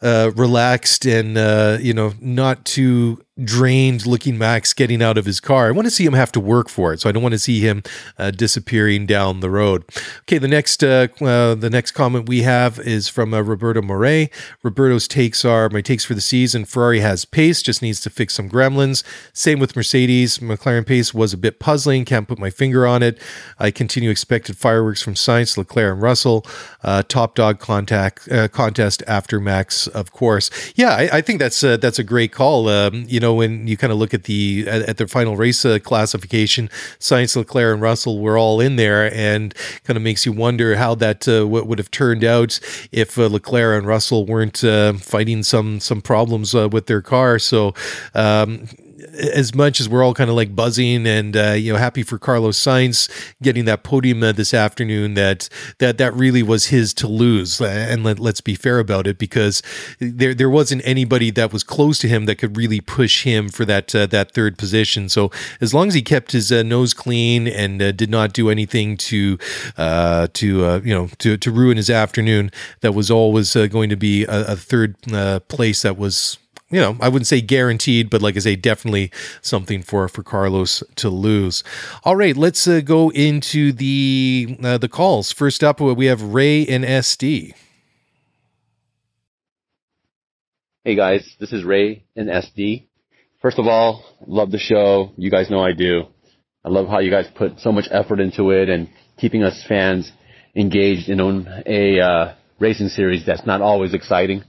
uh, relaxed and uh, you know not too drained looking Max getting out of his car. I want to see him have to work for it. So I don't want to see him uh, disappearing down the road. Okay, the next uh, uh, the next comment we have is from uh, Roberto Moret. Roberto's takes are my takes for the season. Ferrari has pace, just needs to fix some gremlins. Same with Mercedes. McLaren pace was a bit puzzling. Can't put my finger on it. I continue expected fireworks from Sainz, Leclerc, and Russell. Uh, top dog contact uh, contest after Max, of course. Yeah, I, I think that's that's a great call. Um, you know, when you kind of look at the at, at their final race uh, classification, Sainz Leclerc, and Russell were all in there, and kind of makes you wonder how that uh, what would have turned out if uh, Leclerc and Russell weren't uh, fighting some some problems uh, with their car. So. Um, as much as we're all kind of like buzzing and uh, you know happy for Carlos Sainz getting that podium uh, this afternoon, that that that really was his to lose. Uh, and let, us be fair about it, because there there wasn't anybody that was close to him that could really push him for that uh, that third position. So as long as he kept his uh, nose clean and uh, did not do anything to to you know to to ruin his afternoon, that was always going to be a, a third place that was you know, I wouldn't say guaranteed, but like I say, definitely something for for Carlos to lose. All right, let's uh, go into the uh, the calls. First up, we have Ray and SD. Hey guys, this is Ray and SD. First of all, love the show. You guys know I do. I love how you guys put so much effort into it and keeping us fans engaged in a uh, racing series that's not always exciting.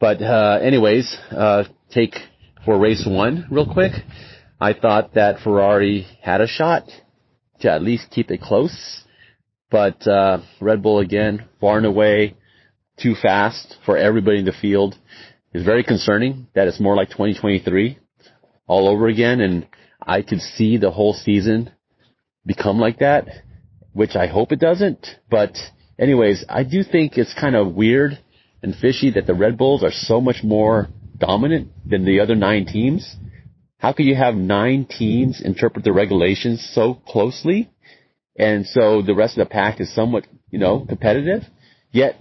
But uh, anyways, uh, take for race one real quick. I thought that Ferrari had a shot to at least keep it close, but uh, Red Bull again far and away too fast for everybody in the field. It's very concerning that it's more like 2023 all over again, and I could see the whole season become like that, which I hope it doesn't. But anyways, I do think it's kind of weird and fishy that the Red Bulls are so much more dominant than the other nine teams? How could you have nine teams interpret the regulations so closely? And so the rest of the pack is somewhat, you know, competitive. Yet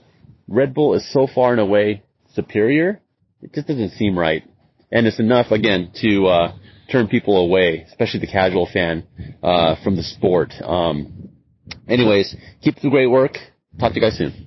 Red Bull is so far and away superior. It just doesn't seem right. And it's enough, again, to, uh, turn people away, especially the casual fan, uh, from the sport. Um, anyways, keep the great work. Talk to you guys soon.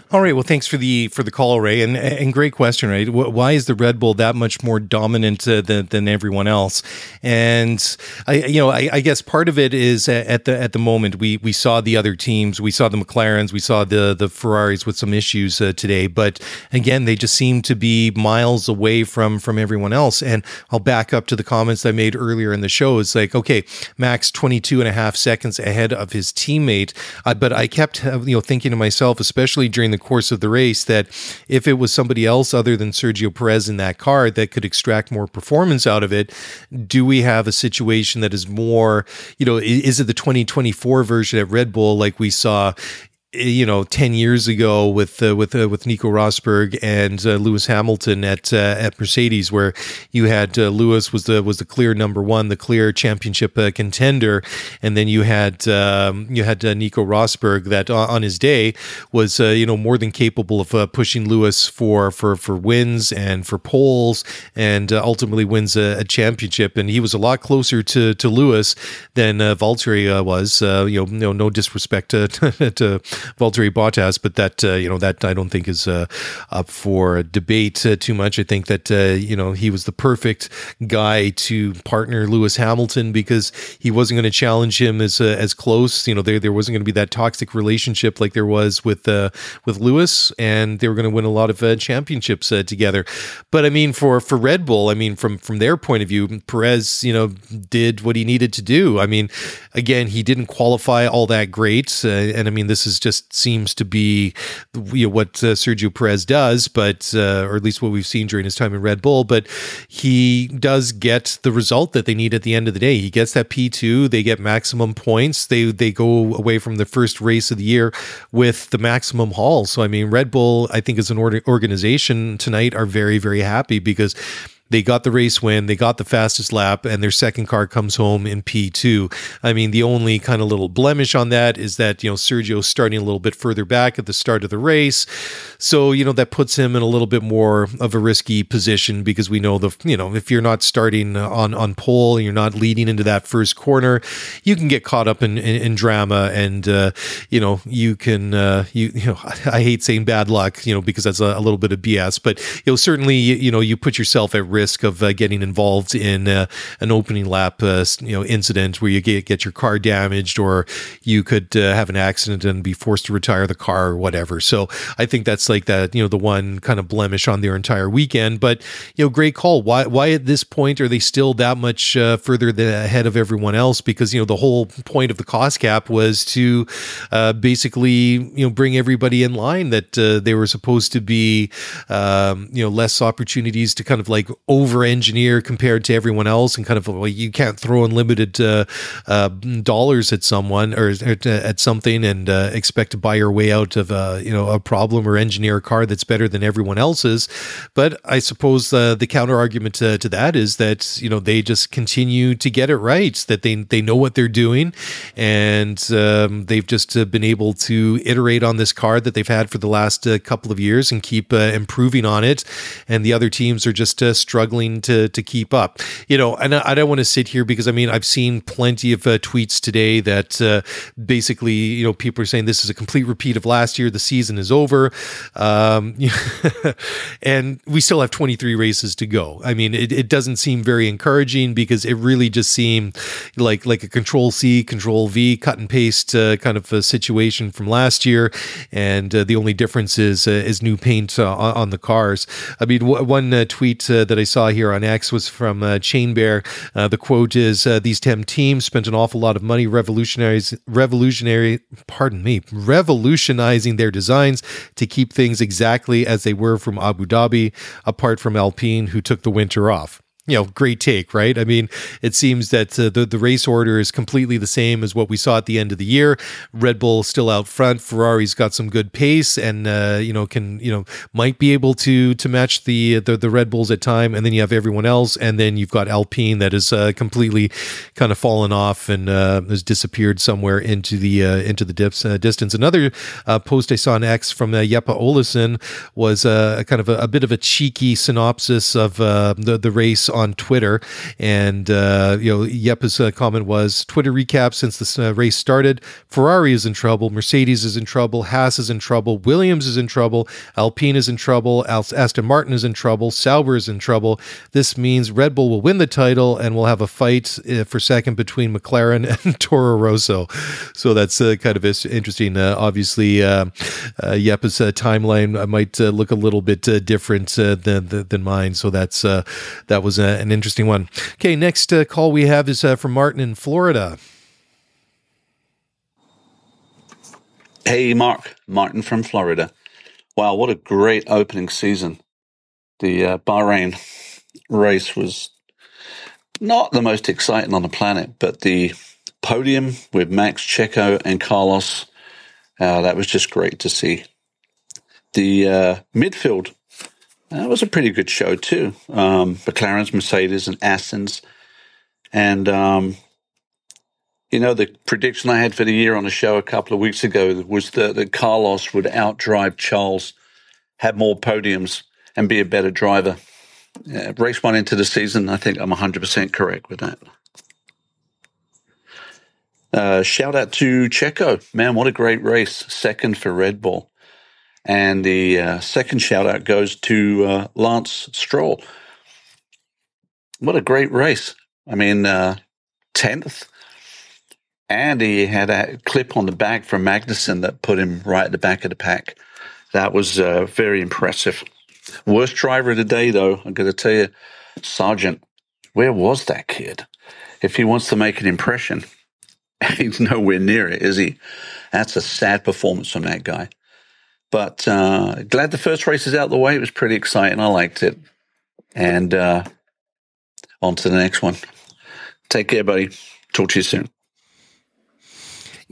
All right. Well, thanks for the for the call, Ray, and and great question, right? Why is the Red Bull that much more dominant uh, than than everyone else? And I, you know, I, I, guess part of it is at the at the moment we we saw the other teams, we saw the McLarens, we saw the the Ferraris with some issues uh, today, but again, they just seem to be miles away from from everyone else. And I'll back up to the comments I made earlier in the show. It's like, okay, Max 22 and a half seconds ahead of his teammate, uh, but I kept uh, you know thinking to myself, especially during the course of the race that if it was somebody else other than Sergio Perez in that car that could extract more performance out of it, do we have a situation that is more, you know, is it the 2024 version at Red Bull like we saw you know, ten years ago with uh, with uh, with Nico Rosberg and uh, Lewis Hamilton at uh, at Mercedes, where you had uh, Lewis was the was the clear number one, the clear championship uh, contender, and then you had um, you had Nico Rosberg that on his day was you know more than capable of pushing Lewis for for for wins and for poles, and ultimately wins a, a, championship, and he was a lot closer to to Lewis than Valtteri was. you know, no no disrespect to, to Valtteri Bottas, but that uh, you know that I don't think is uh, up for debate uh, too much. I think that you know he was the perfect guy to partner Lewis Hamilton because he wasn't going to challenge him as as close. You know, there there wasn't going to be that toxic relationship like there was with with Lewis, and they were going to win a lot of championships together. But I mean, for for Red Bull, I mean, from from their point of view, Perez, you know, did what he needed to do. I mean, again, he didn't qualify all that great, and I mean, this is just just seems to be you know, what uh, Sergio Perez does, but uh, or at least what we've seen during his time in Red Bull. But he does get the result that they need at the end of the day. He gets that P two. They get maximum points. They they go away from the first race of the year with the maximum haul. So I mean, Red Bull, I think as an organization tonight are very very happy because they got the race win, they got the fastest lap, and their second car comes home in P2. I mean, the only kind of little blemish on that is that, you know, Sergio's starting a little bit further back at the start of the race. So, you know, that puts him in a little bit more of a risky position because we know the, you know, if you're not starting on, on pole and you're not leading into that first corner, you can get caught up in, in, in drama and, uh, you know, you can, uh, you, you know, I hate saying bad luck, you know, because that's a, a little bit of BS, but, you know, certainly, you know, you put yourself at risk of uh, getting involved in uh, an opening lap, uh, you know, incident where you get, get your car damaged or you could uh, have an accident and be forced to retire the car or whatever. So I think that's like that, you know, the one kind of blemish on their entire weekend. But you know, great call. Why why at this point are they still that much uh, further ahead of everyone else? Because you know the whole point of the cost cap was to uh, basically you know bring everybody in line that they were supposed to be um, you know less opportunities to kind of like over engineer compared to everyone else and kind of well you can't throw unlimited uh, uh, dollars at someone or, or at something and uh, expect to buy your way out of a you know a problem or engineer a car that's better than everyone else's. But I suppose uh, the counter argument to, to, that is that you know they just continue to get it right, that they they know what they're doing, and um, they've just uh, been able to iterate on this car that they've had for the last uh, couple of years and keep uh, improving on it. And the other teams are just uh, struggling to to keep up. You know, and I, I don't want to sit here because I mean I've seen plenty of uh, tweets today that basically you know people are saying this is a complete repeat of last year. The season is over. Um, and we still have 23 races to go. I mean, it, it doesn't seem very encouraging because it really just seemed like like a Control C, Control V, cut and paste uh, kind of a situation from last year, and uh, the only difference is uh, is new paint uh, on the cars. I mean, w- one uh, tweet uh, that I saw here on X was from uh, Chain Bear. Uh, the quote is: uh, "These 10 teams spent an awful lot of money revolutionaries, revolutionary, pardon me, revolutionizing their designs to keep things exactly as they were from Abu Dhabi, apart from Alpine, who took the winter off you know, great take, right? I mean, it seems that uh, the the race order is completely the same as what we saw at the end of the year. Red Bull still out front. Ferrari's got some good pace, and uh, you know can you know might be able to to match the, the the Red Bulls at time. And then you have everyone else, and then you've got Alpine that is uh, completely kind of fallen off and uh, has disappeared somewhere into the uh, into the dips, uh, distance. Another post I saw on X from Jeppe Olesen was a kind of a, a, bit of a cheeky synopsis of the the race on Twitter. And, uh, you know, Yep's uh, comment was Twitter recap since the uh, race started Ferrari is in trouble, Mercedes is in trouble, Haas is in trouble, Williams is in trouble, Alpine is in trouble, Aston Martin is in trouble, Sauber is in trouble. This means Red Bull will win the title and we'll have a fight uh, for second between McLaren and Toro Rosso. So that's uh, kind of interesting. Uh, obviously, Yep's timeline might look a little bit different than, than mine. So that's that was uh, an interesting one. Okay, next uh, call we have is uh, from Martin in Florida. Hey, Mark. Martin from Florida. Wow, what a great opening season. The uh, Bahrain race was not the most exciting on the planet, but the podium with Max Checo and Carlos, uh, that was just great to see. The midfield that was a pretty good show too. Um, McLaren's, Mercedes, and Aston's, and um, you know the prediction I had for the year on the show a couple of weeks ago was that, that Carlos would outdrive Charles, have more podiums, and be a better driver. Yeah, race one into the season, I think I'm 100% correct with that. Uh, shout out to Checo. Man, what a great race. Second for Red Bull. And the uh, second shout out goes to uh, Lance Stroll. What a great race. I mean, uh, 10th. And he had a clip on the back from Magnussen that put him right at the back of the pack. That was uh, very impressive. Worst driver of the day, though, I'm going to tell you, Sargeant, where was that kid? If he wants to make an impression, he's nowhere near it, is he? That's a sad performance from that guy. But uh, glad the first race is out the way. It was pretty exciting. I liked it. And uh, on to the next one. Take care, buddy. Talk to you soon.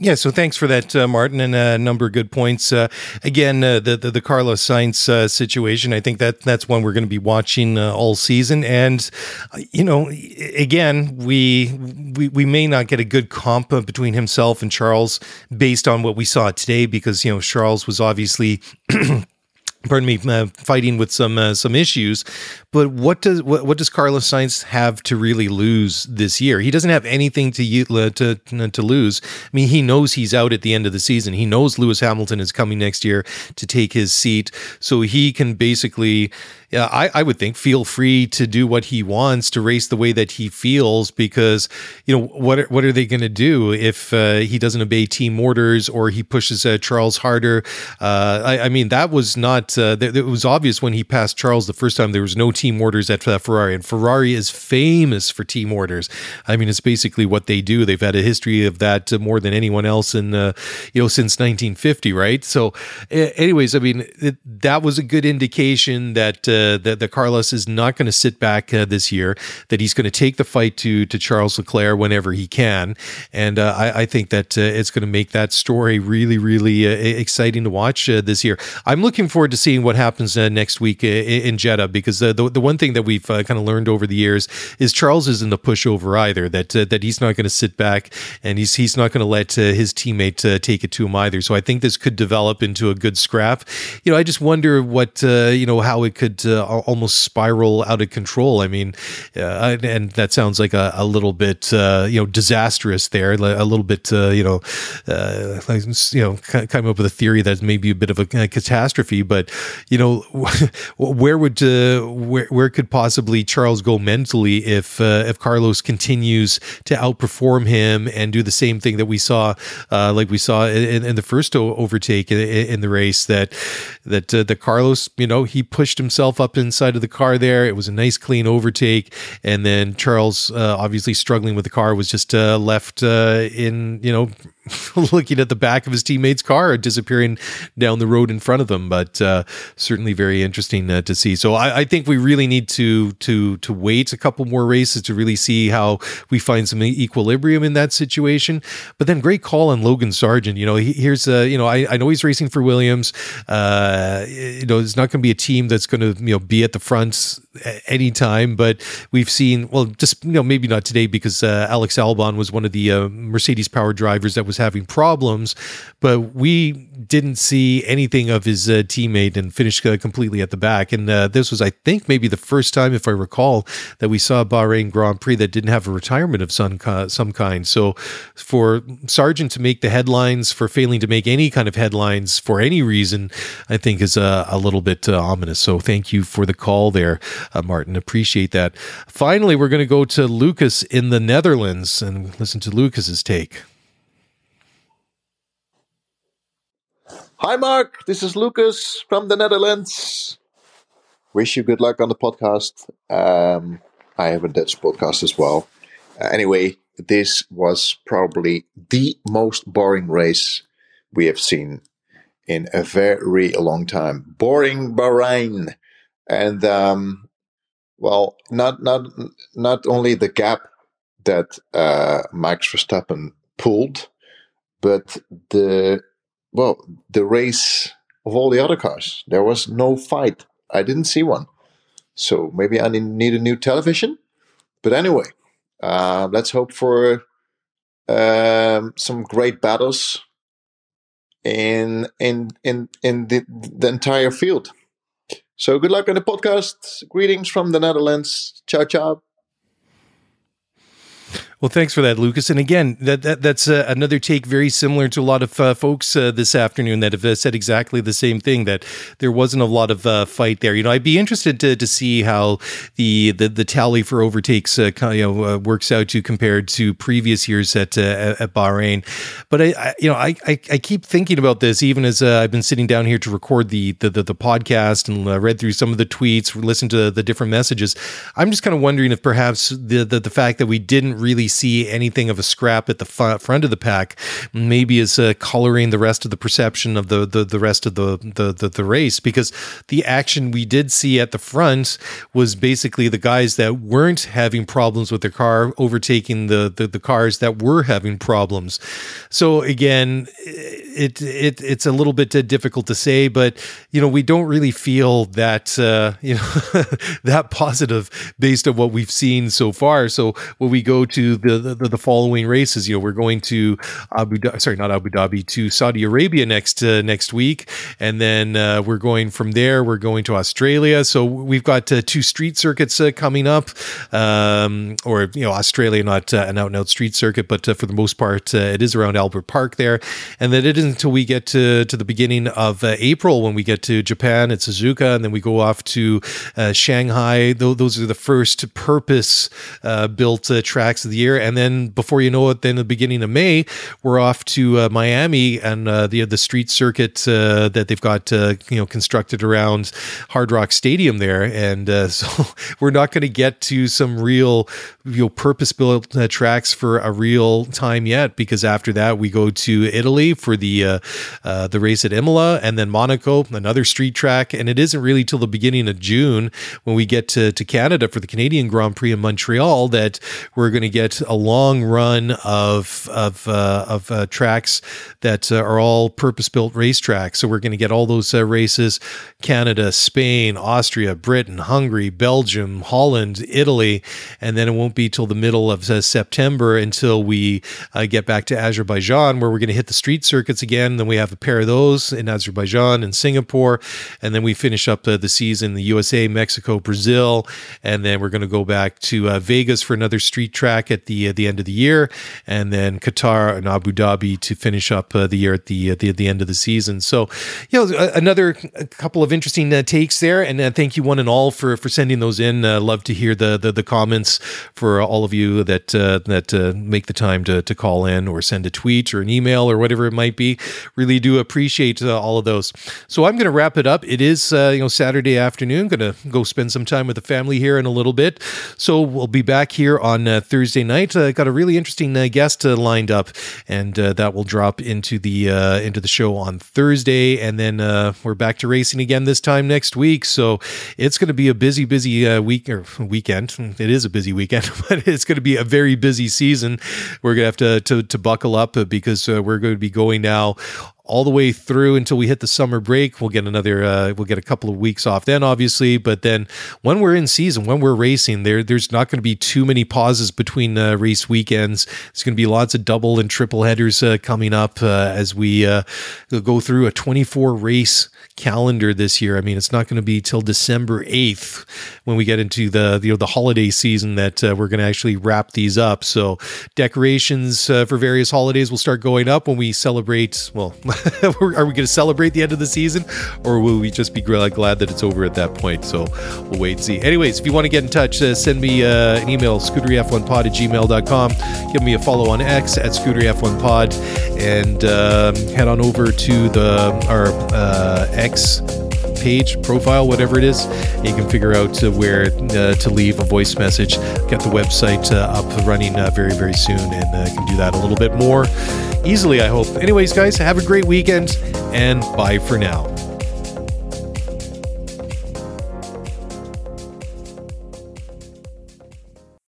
Yeah, so thanks for that, uh, Martin, and a number of good points. Uh, again, uh, the, the, the Carlos Sainz uh, situation, I think that that's one we're going to be watching uh, all season. And uh, you know, again, we, we we may not get a good comp between himself and Charles based on what we saw today, because you know Charles was obviously. pardon me, uh, fighting with some uh, some issues. But what does what, what does Carlos Sainz have to really lose this year? He doesn't have anything to uh, to to lose. I mean, he knows he's out at the end of the season. He knows Lewis Hamilton is coming next year to take his seat, so he can basically yeah, I, I would think feel free to do what he wants to race the way that he feels because you know what are, what are they going to do if uh, he doesn't obey team orders or he pushes uh, Charles harder? Uh, I, I, mean that was not uh, th- it was obvious when he passed Charles the first time there was no team orders at uh, Ferrari and Ferrari is famous for team orders. I mean it's basically what they do. They've had a history of that more than anyone else in uh, you know since 1950, right? So, anyways, I mean it, that was a good indication that that, that Carlos is not going to sit back uh, this year, that he's going to take the fight to to Charles Leclerc whenever he can, and uh, I, I, think that uh, it's going to make that story really, really uh, exciting to watch uh, this year. I'm looking forward to seeing what happens next week in Jeddah because the the one thing that we've kind of learned over the years is Charles isn't a pushover either. That that he's not going to sit back and he's he's not going to let his teammate take it to him either. So I think this could develop into a good scrap. You know, I just wonder what you know how it could uh, almost spiral out of control. I mean, uh, and that sounds like a, a little bit uh, you know disastrous there, a little bit uh, you know uh, you know come up with a theory that's maybe a bit of a, a catastrophe. But you know, where would uh, where where could possibly Charles go mentally if if Carlos continues to outperform him and do the same thing that we saw like we saw in, in the first overtake in, in, the race that that the Carlos you know he pushed himself up inside of the car there. It was a nice, clean overtake. And then Charles, uh, obviously struggling with the car, was just uh, left uh, in, you know, looking at the back of his teammate's car disappearing down the road in front of them. But uh, certainly very interesting uh, to see. So I, I, think we really need to to to wait a couple more races to really see how we find some equilibrium in that situation. But then great call on Logan Sargeant. You know, he, here's uh, you know I, I know he's racing for Williams. Uh, you know, it's not going to be a team that's going to you know be at the front anytime, but we've seen well just you know maybe not today because uh, Alex Albon was one of the uh, Mercedes powered drivers that was having problems, but we didn't see anything of his uh, teammate and finished uh, completely at the back. And uh, this was, I think, maybe the first time, if I recall, that we saw a Bahrain Grand Prix that didn't have a retirement of some, some kind. So for Sargeant to make the headlines for failing to make any kind of headlines for any reason, I think is a, a little bit uh, ominous. So thank you for the call there, uh, Martin. Appreciate that. Finally, we're going to go to Lucas in the Netherlands and listen to Lucas's take. Hi, Mark. This is Lucas from the Netherlands. Wish you good luck on the podcast. Um, I have a Dutch podcast as well. Uh, anyway, this was probably the most boring race we have seen in a very long time. Boring Bahrain, and um, well, not not not only the gap that uh, Max Verstappen pulled, but the well, the race of all the other cars. There was no fight. I didn't see one. So maybe I need a new television. But anyway, uh, let's hope for um, some great battles in in in in the, the entire field. So good luck on the podcast. Greetings from the Netherlands. Ciao ciao. Well, thanks for that, Lucas. And again, that, that that's uh, another take very similar to a lot of uh, folks uh, this afternoon that have uh, said exactly the same thing that there wasn't a lot of uh, fight there. You know, I'd be interested to, to see how the, the the tally for overtakes uh, you know works out to compared to previous years at at Bahrain. But I, I, you know I, I, I keep thinking about this even as I've been sitting down here to record the the, the, the podcast and read through some of the tweets, listened to the different messages. I'm just kind of wondering if perhaps the, the the fact that we didn't really see anything of a scrap at the front of the pack maybe is uh, coloring the rest of the perception of the the, the rest of the, the, the the race because the action we did see at the front was basically the guys that weren't having problems with their car overtaking the the, the cars that were having problems. So again, it it it's a little bit uh, difficult to say, but you know we don't really feel that uh, you know that positive based on what we've seen so far. So when we go to the the, the following races, you know we're going to Abu Dhabi, sorry not Abu Dhabi to Saudi Arabia next uh, next week, and then uh, we're going from there. We're going to Australia. So we've got uh, two street circuits uh, coming up, um, or you know Australia not an out and out street circuit, but for the most part it is around Albert Park there, and then it isn't until we get to to the beginning of April when we get to Japan at Suzuka, and then we go off to Shanghai. Those are the first purpose built tracks of the year, and then before you know it, then the beginning of May, we're off to Miami and the the street circuit that they've got you know constructed around Hard Rock Stadium there, and uh, so we're not going to get to some real you know purpose built uh, tracks for a real time yet because after that we go to Italy for the uh, uh, the race at Imola and then Monaco another street track. And it isn't really till the beginning of June when we get to, to Canada for the Canadian Grand Prix in Montreal that we're going to get a long run of of uh, of uh, tracks that uh, are all purpose built racetracks so we're going to get all those races Canada Spain Austria Britain Hungary Belgium Holland Italy and then it won't be till the middle of uh, September until we uh, get back to Azerbaijan, where we're going to hit the street circuits again. Then we have a pair of those in Azerbaijan and Singapore, and then we finish up uh, the season the USA, Mexico, Brazil, and then we're going to go back to uh, Vegas for another street track at the the end of the year, and then Qatar and Abu Dhabi to finish up uh, the year at the, the the end of the season. So, you know, another couple of interesting uh, takes there, and thank you one and all for for sending those in. I love to hear the, the the comments for all of you that uh, that uh, make the time to to call in or send a tweet or an email or whatever it might be. Really do appreciate uh, all of those. So I'm going to wrap it up. It is uh, you know Saturday afternoon. Going to go spend some time with the family here in a little bit. So we'll be back here on uh, Thursday night. Uh, got a really interesting uh, guest uh, lined up, and that will drop into the into the show on Thursday, and then we're back to racing again this time next week. So it's going to be a busy, busy week or weekend. It is a busy weekend but it's going to be a very busy season. We're going to have to, to, to buckle up uh, because uh, we're going to be going now all the way through until we hit the summer break. We'll get another, uh, we'll get a couple of weeks off then, obviously. But then when we're in season, when we're racing, there there's not going to be too many pauses between uh, race weekends. There's going to be lots of double and triple headers uh, coming up uh, as we uh, go through a 24 race calendar this year. I mean, it's not going to be till December 8th when we get into the you know the holiday season that uh, we're going to actually wrap these up. So decorations uh, for various holidays will start going up when we celebrate. Well, are we going to celebrate the end of the season, or will we just be glad that it's over at that point? So we'll wait and see. Anyways, if you want to get in touch, uh, send me uh, an email scuderiaf1pod at gmail.com. Give me a follow on X at scuderiaf1pod, and um, head on over to the our uh, X page, profile, whatever it is. You can figure out uh, where uh, to leave a voice message. Get the website uh, up running uh, very, very soon and uh, can do that a little bit more easily, I hope. Anyways, guys, have a great weekend and bye for now.